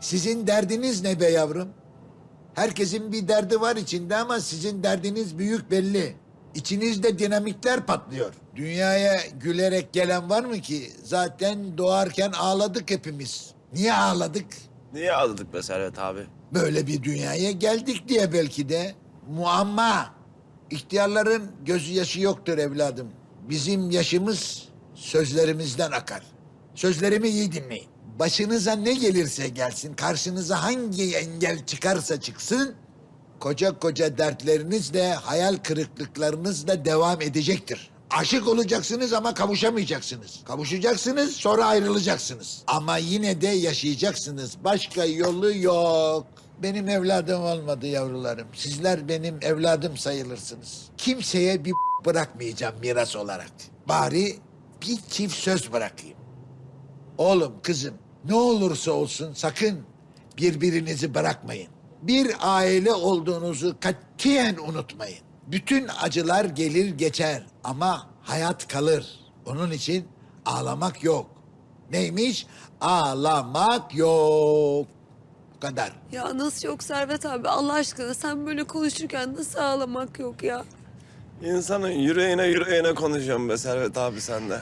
Sizin derdiniz ne be yavrum? Herkesin bir derdi var içinde ama sizin derdiniz büyük belli. İçinizde dinamitler patlıyor. Dünyaya gülerek gelen var mı ki? Zaten doğarken ağladık hepimiz. Niye ağladık? Niye ağladık be Servet abi? Böyle bir dünyaya geldik diye belki de. Muamma. İhtiyarların gözü yaşı yoktur evladım. Bizim yaşımız sözlerimizden akar. Sözlerimi iyi dinleyin. Başınıza ne gelirse gelsin, karşınıza hangi engel çıkarsa çıksın, koca koca dertlerinizle, hayal kırıklıklarınızla devam edecektir. Aşık olacaksınız ama kavuşamayacaksınız. Kavuşacaksınız sonra ayrılacaksınız. Ama yine de yaşayacaksınız. Başka yolu yok. Benim evladım olmadı yavrularım. Sizler benim evladım sayılırsınız. Kimseye bir bırakmayacağım miras olarak. Bari bir çift söz bırakayım. Oğlum, kızım ne olursa olsun sakın birbirinizi bırakmayın. Bir aile olduğunuzu katiyen unutmayın. Bütün acılar gelir geçer ama hayat kalır. Onun için ağlamak yok. Neymiş? Ağlamak yok. Bu kadar. Ya nasıl yok Servet abi Allah aşkına sen böyle konuşurken nasıl ağlamak yok ya? İnsanın yüreğine yüreğine konuşuyorum be Servet abi sen de.